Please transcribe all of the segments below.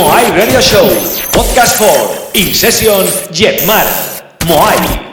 Moai Radio Show, Podcast for In Session Jetmar. Moai.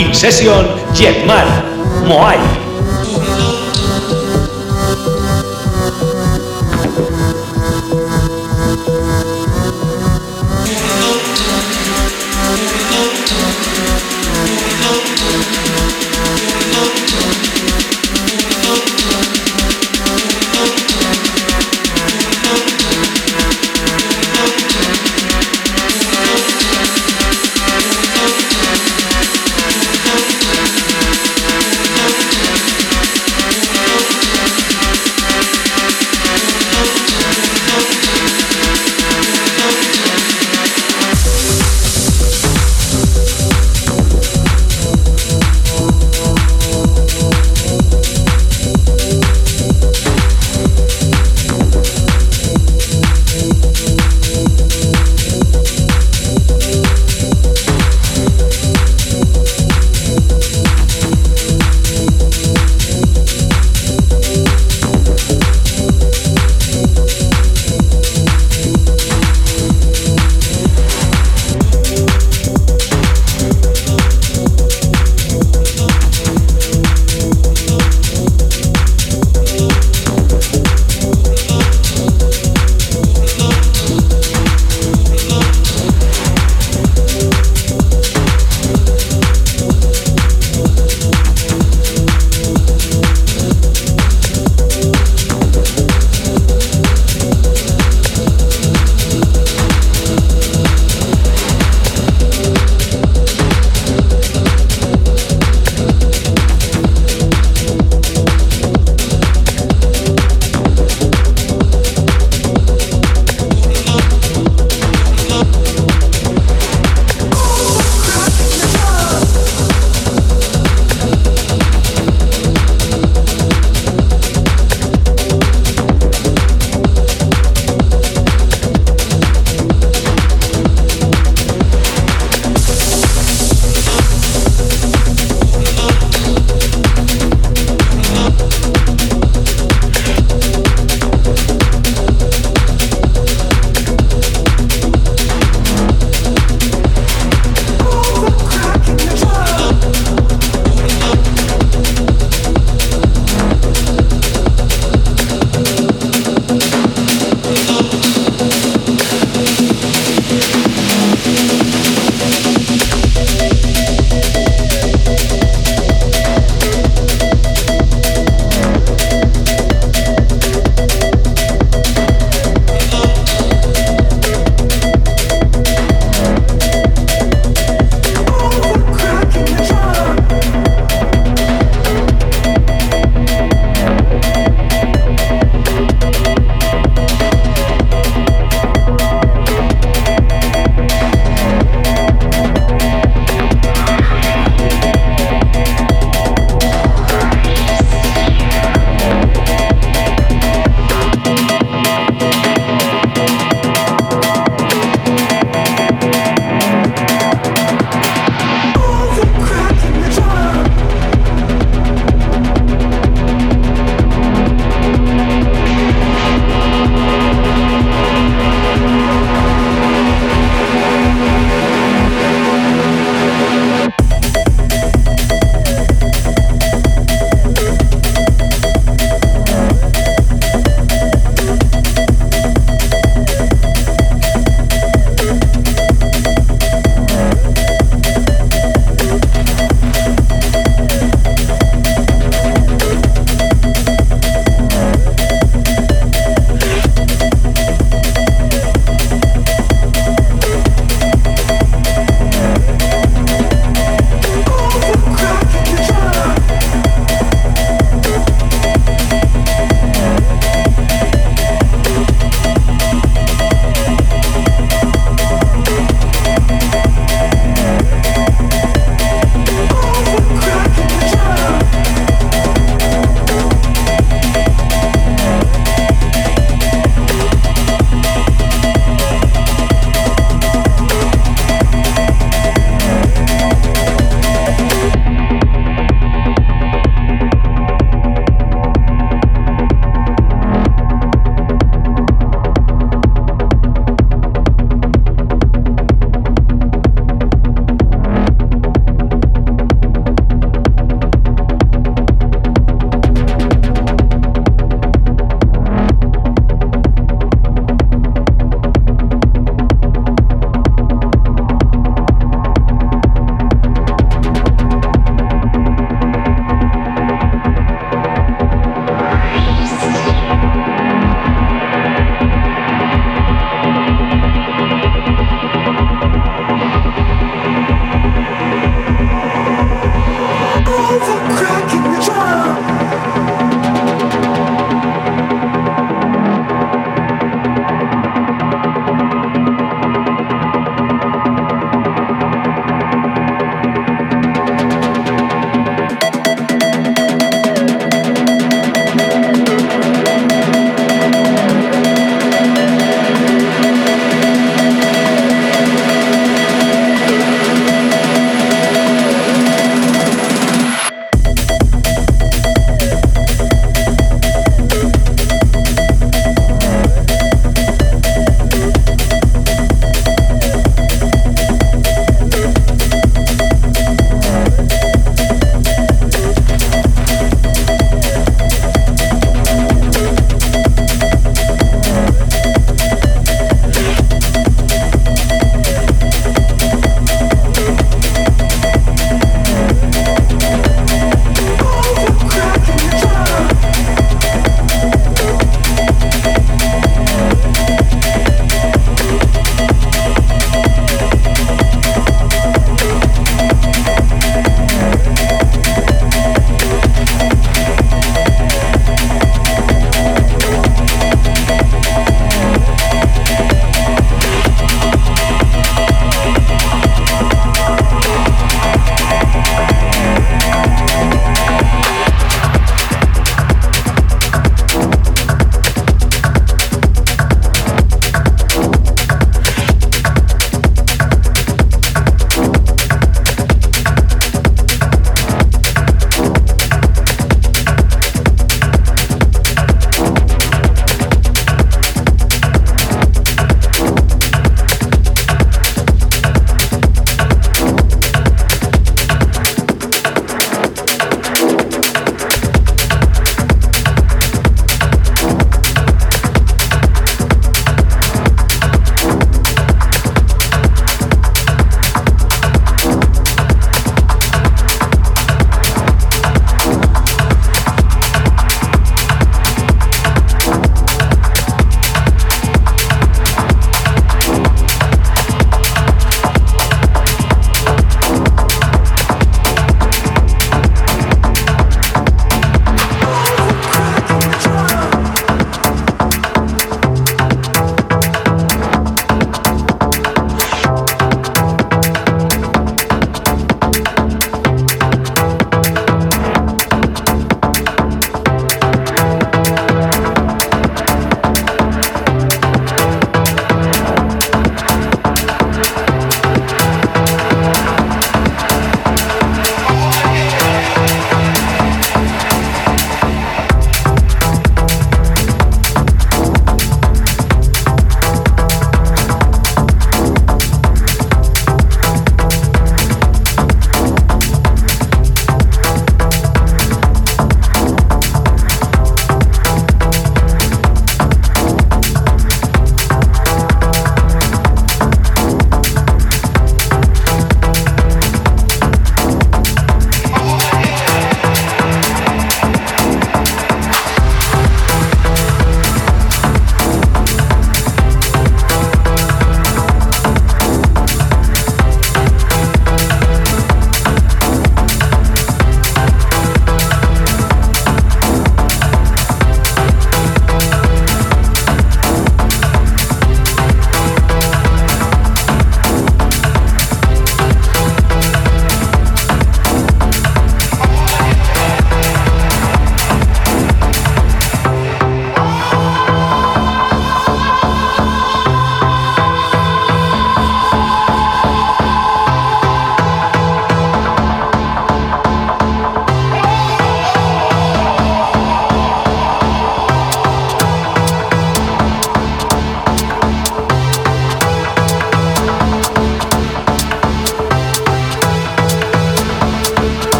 In Session, Jetmar,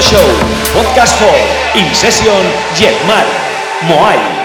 Show, Podcast for In Session, Jetmar, Moai.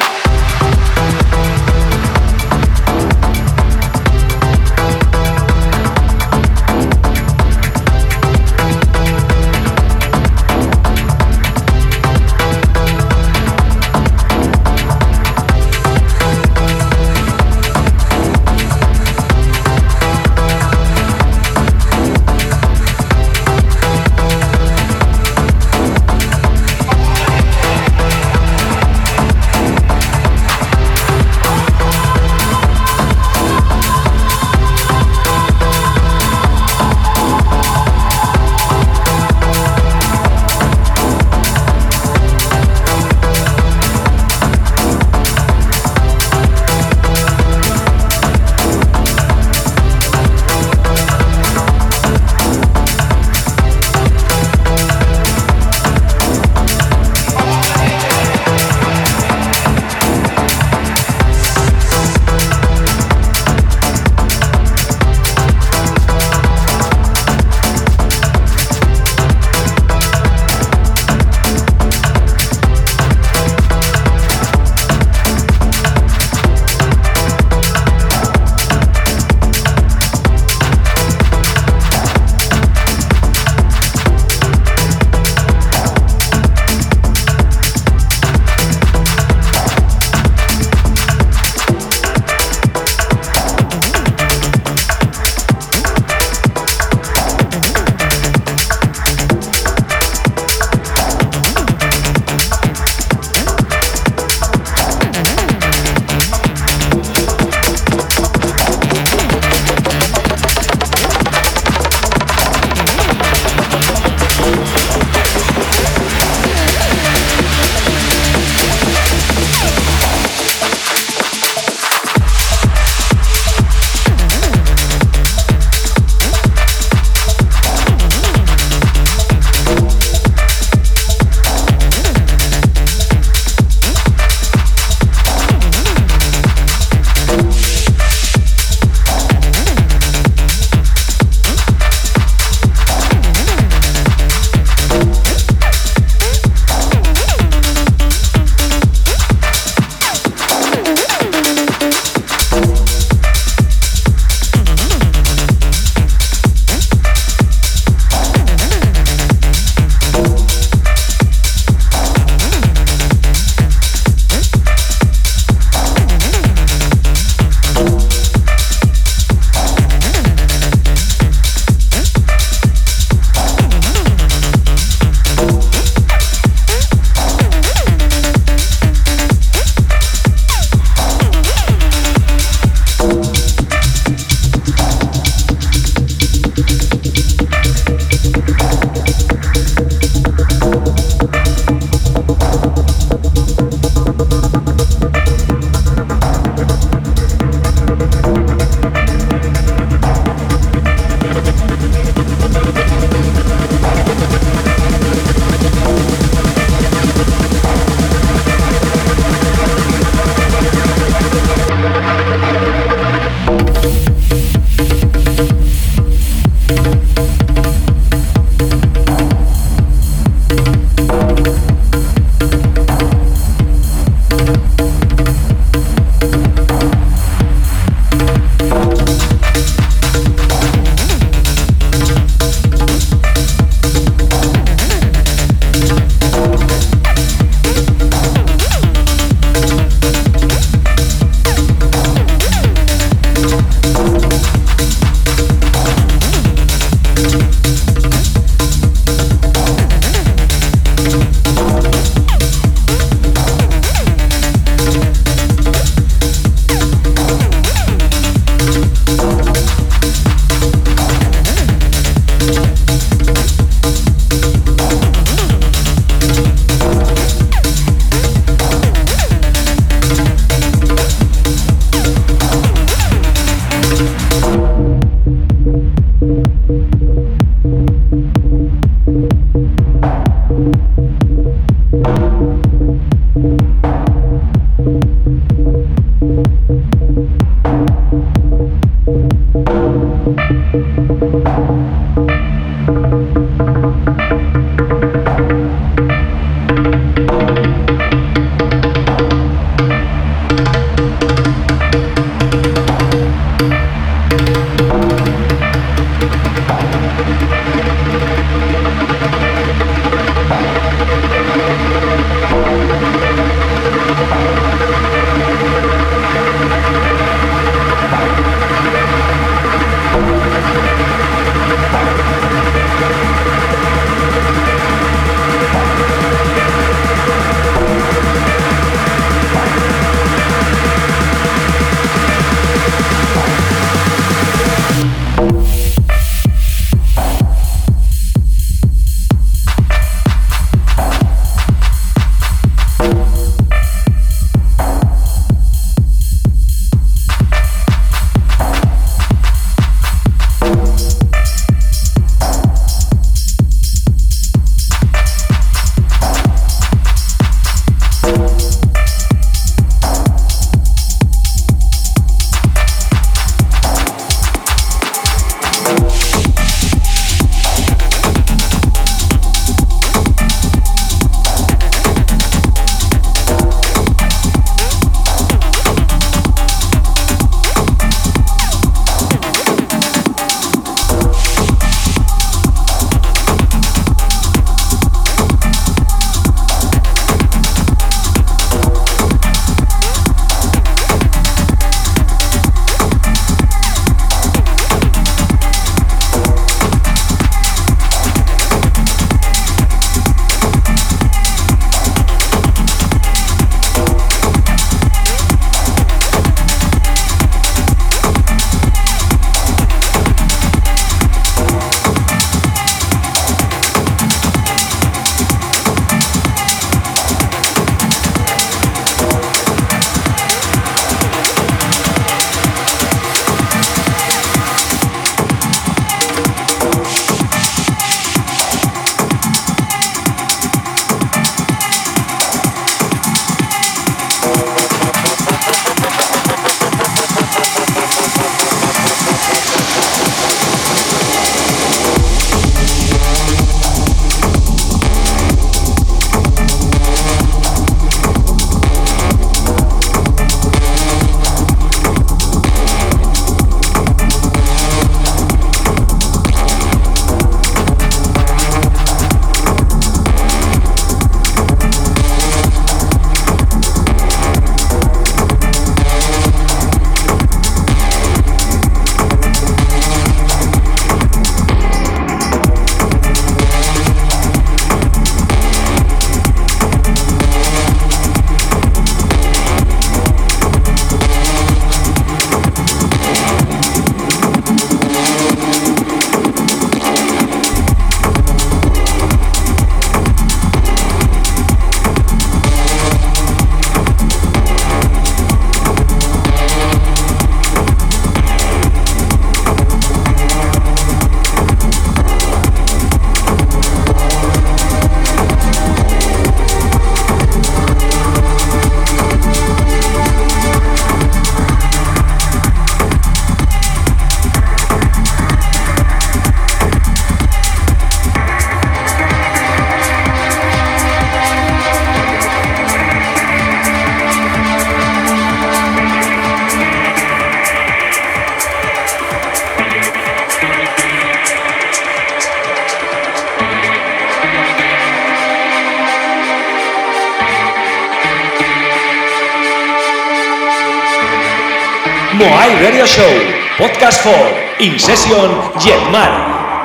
Moai Radio Show, Podcast for In Session Jetmar.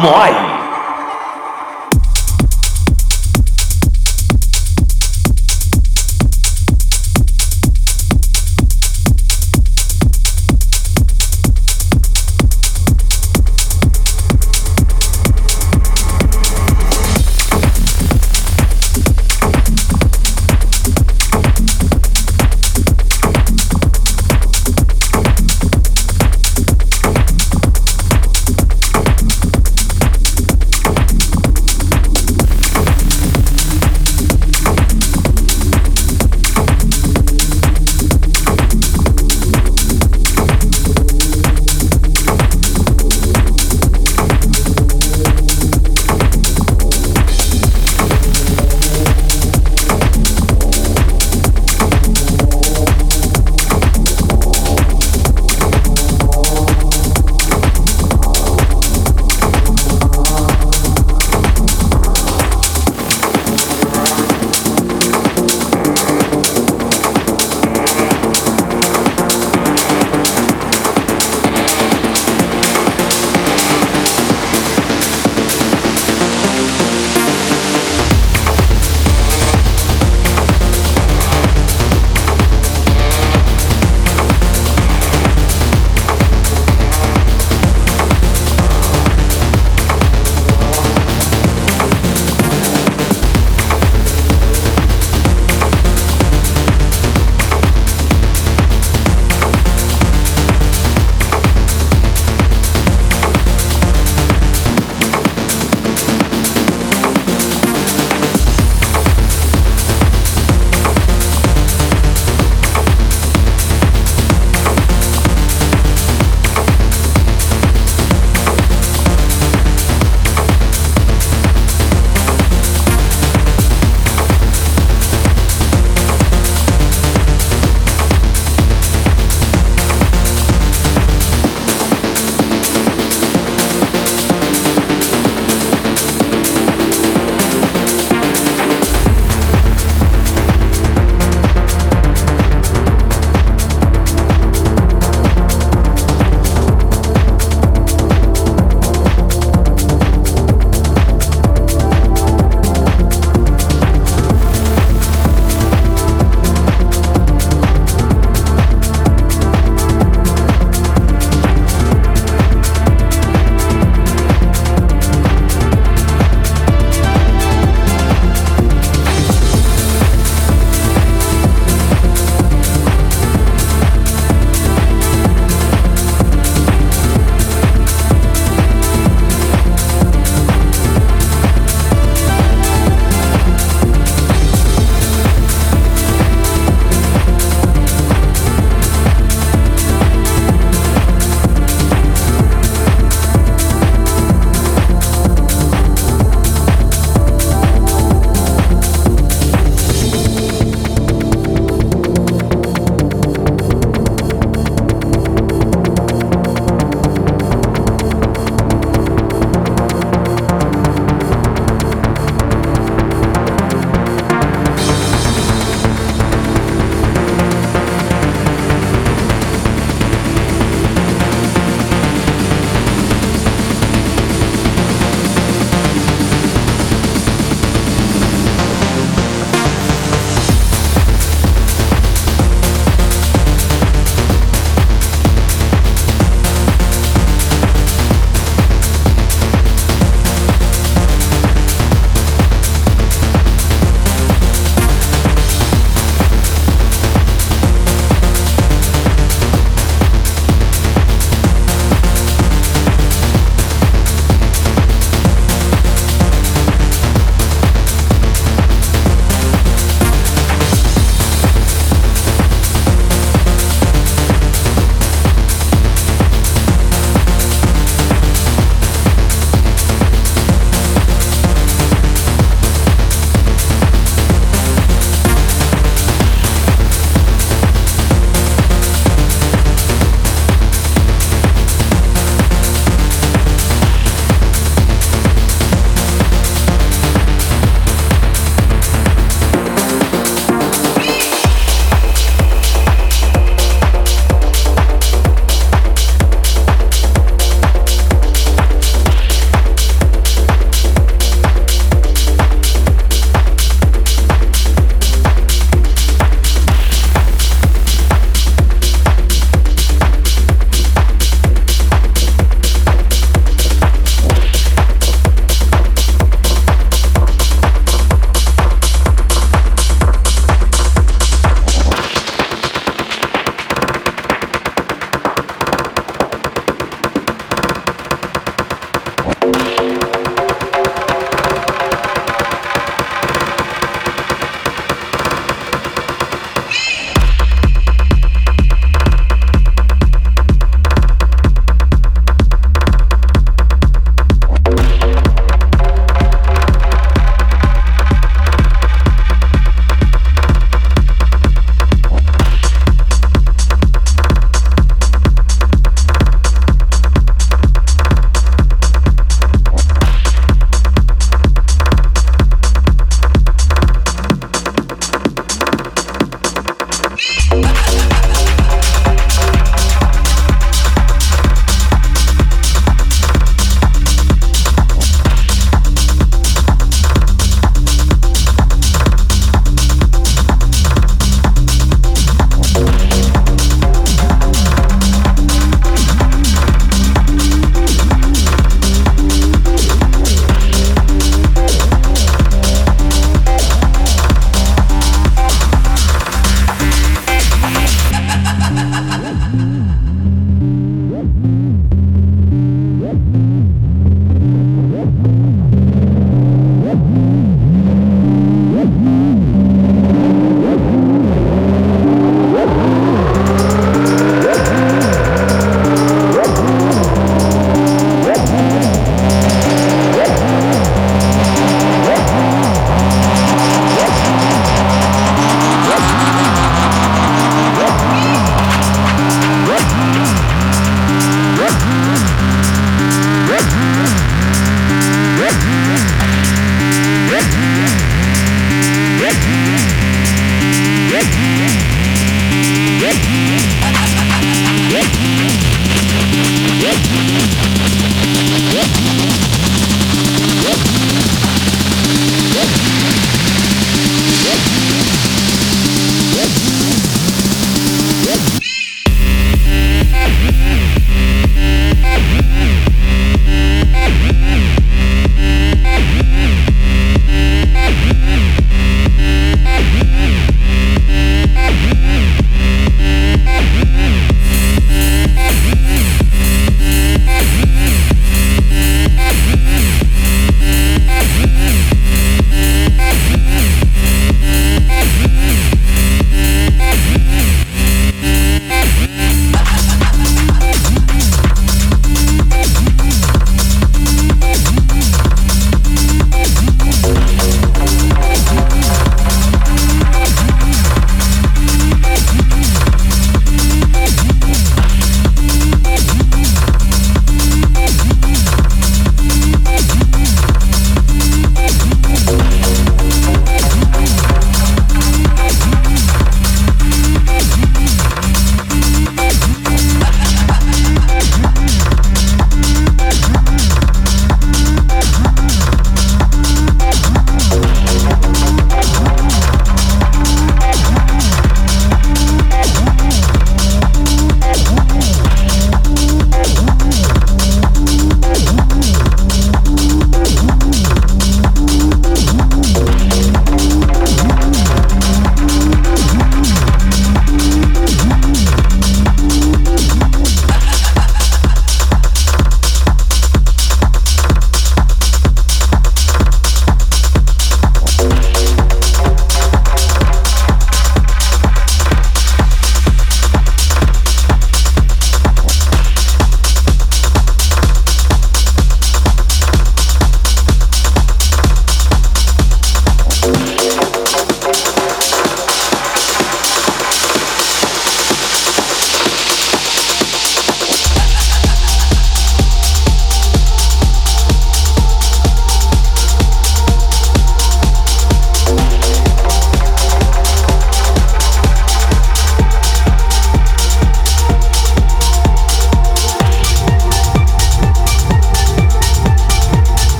Moai. Moai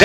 In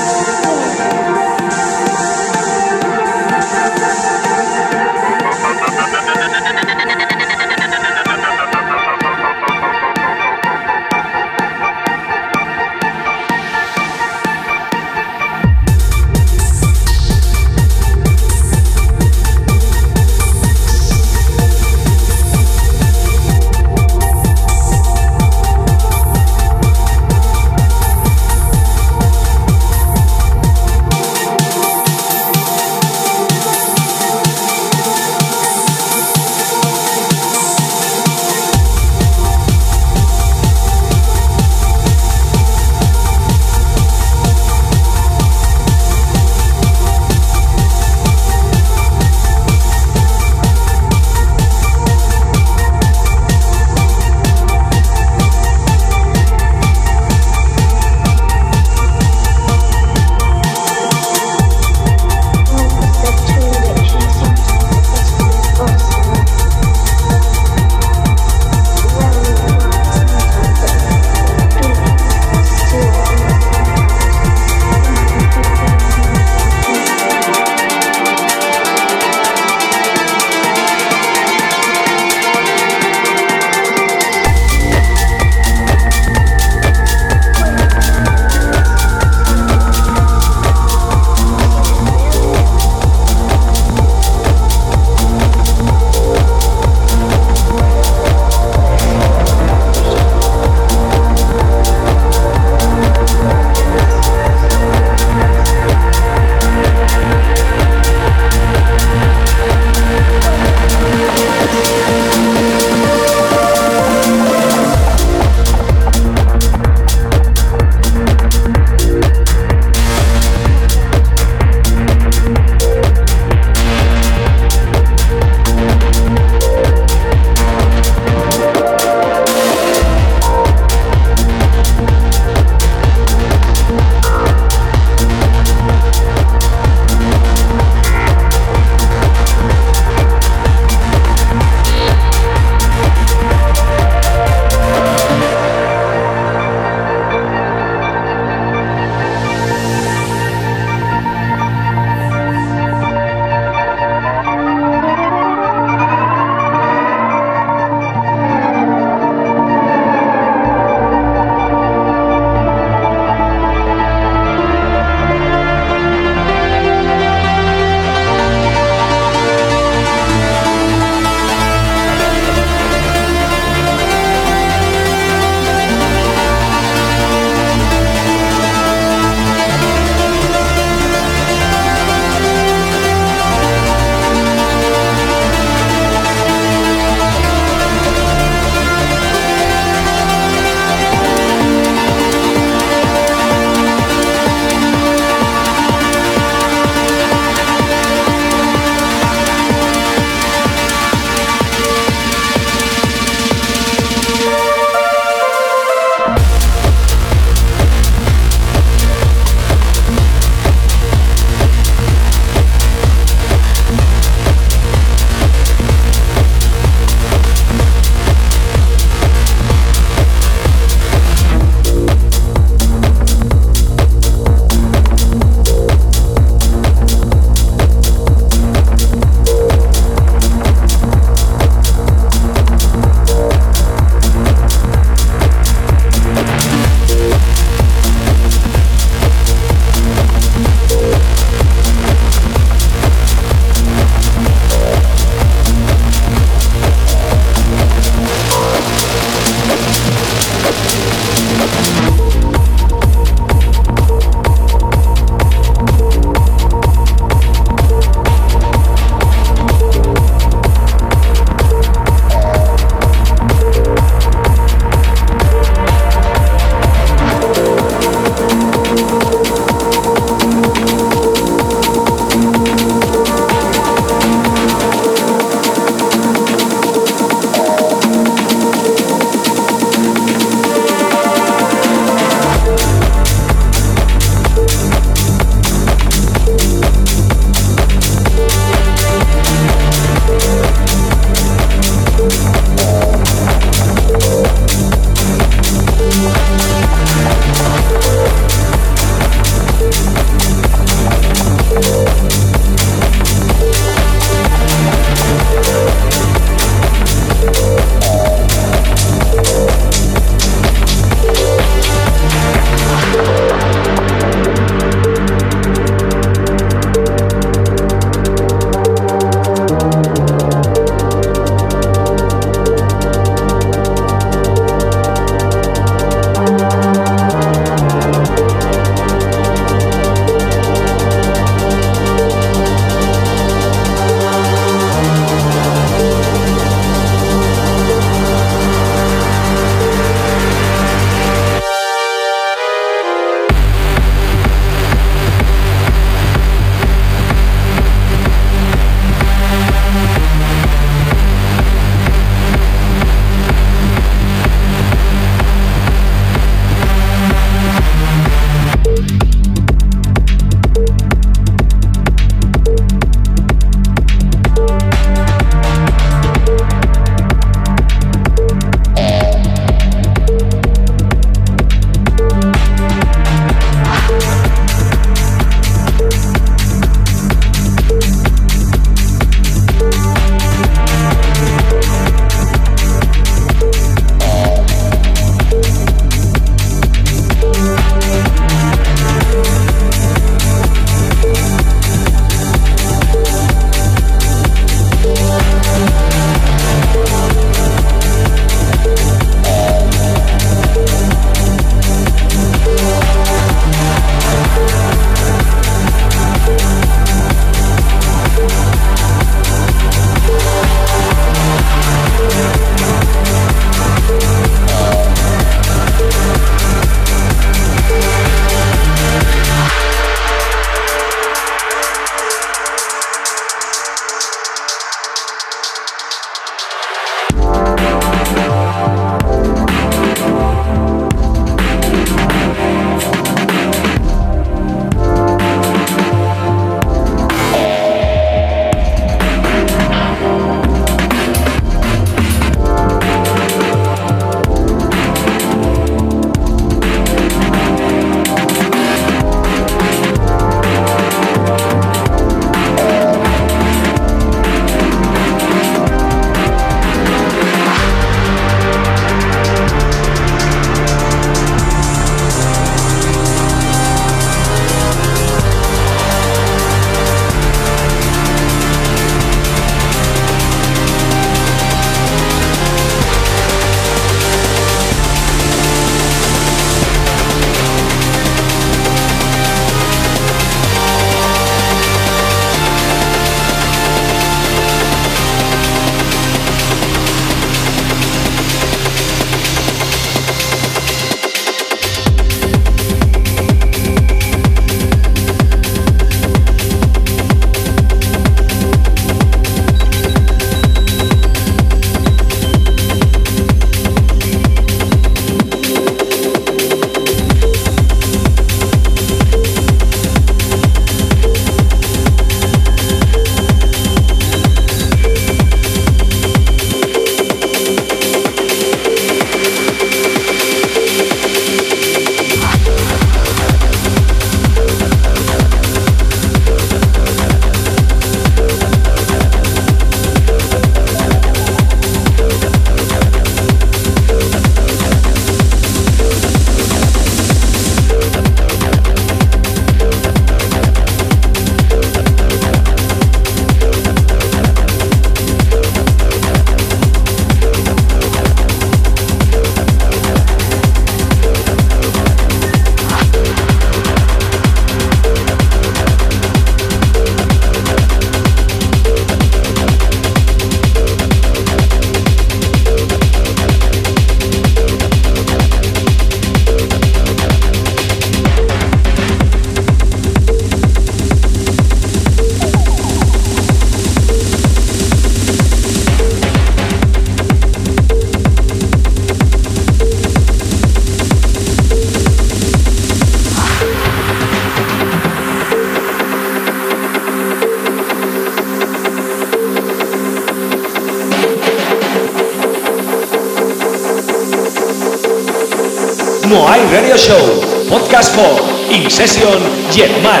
Session Jetmar,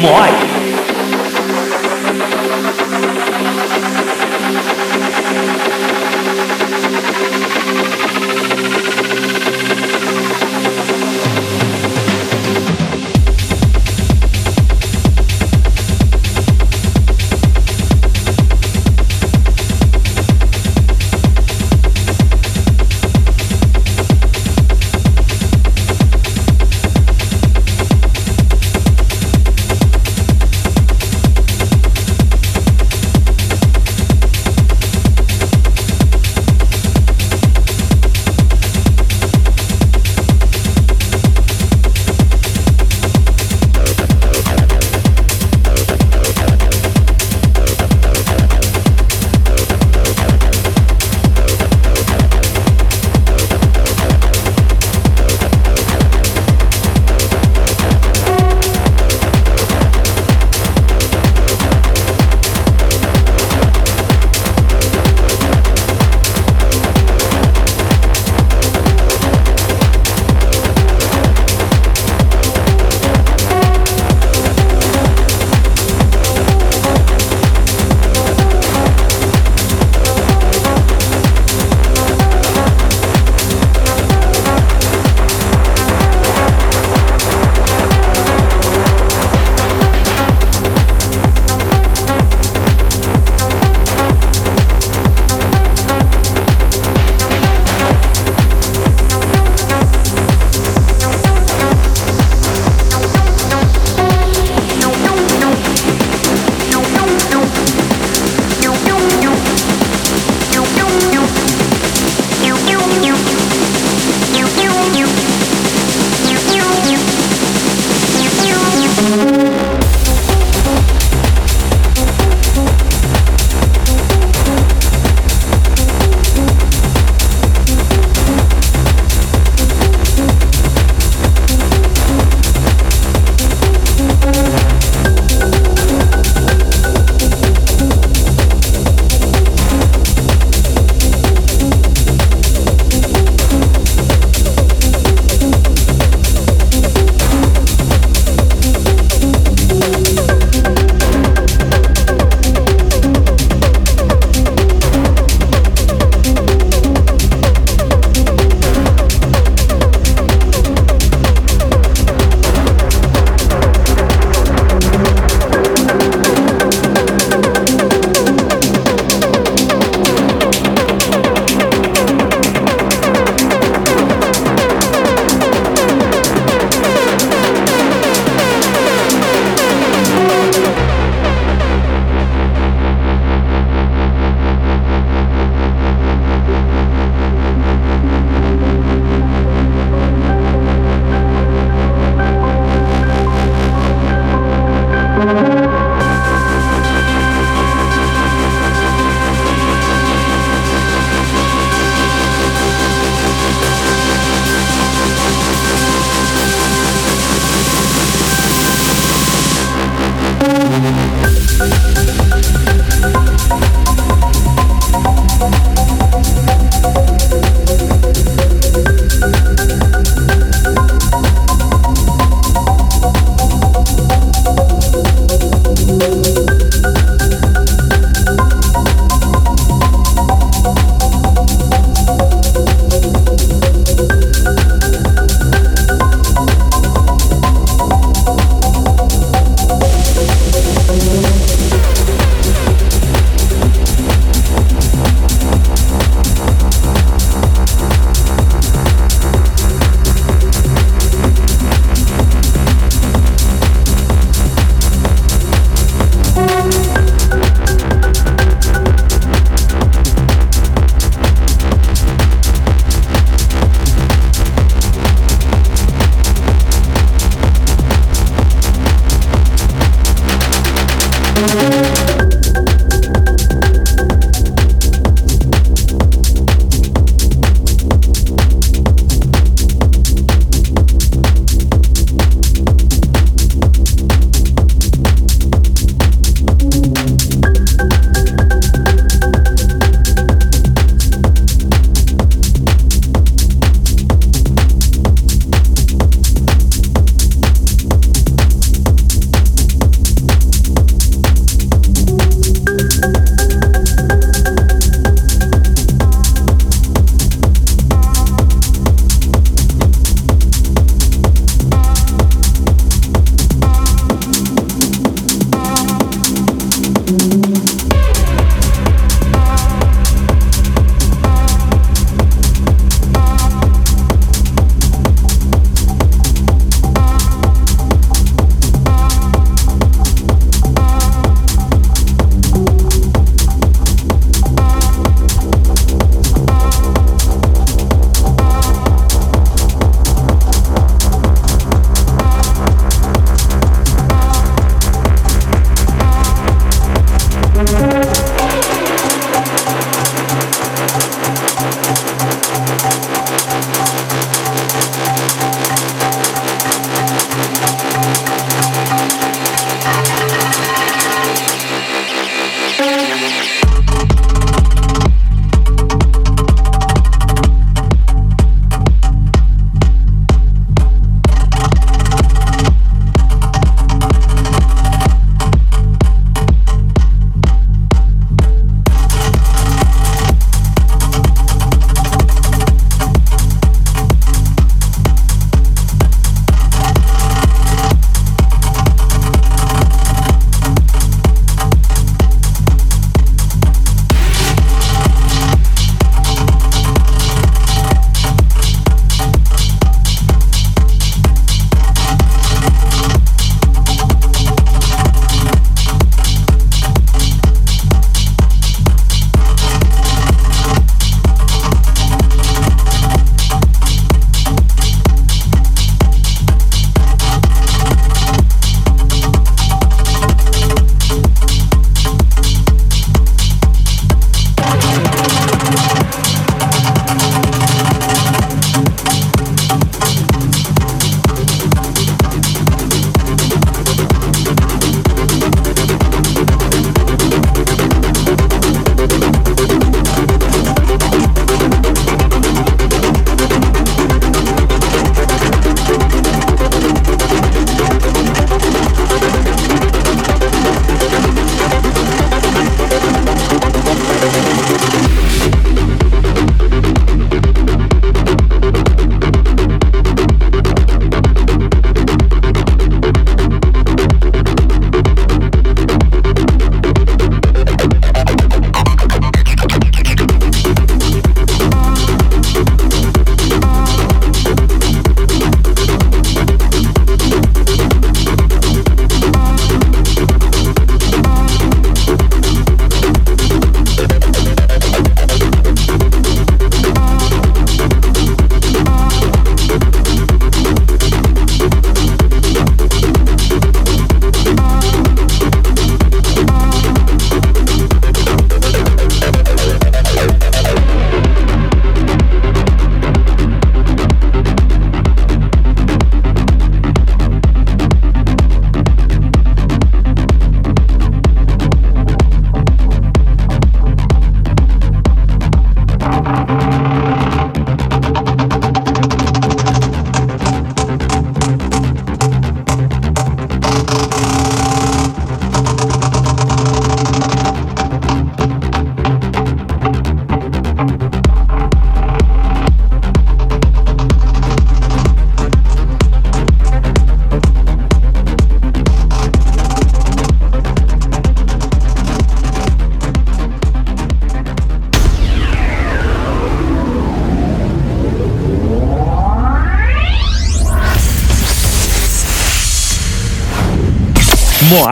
Moai.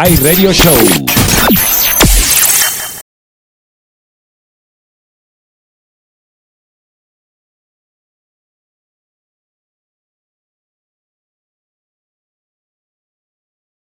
Moai Radio Show.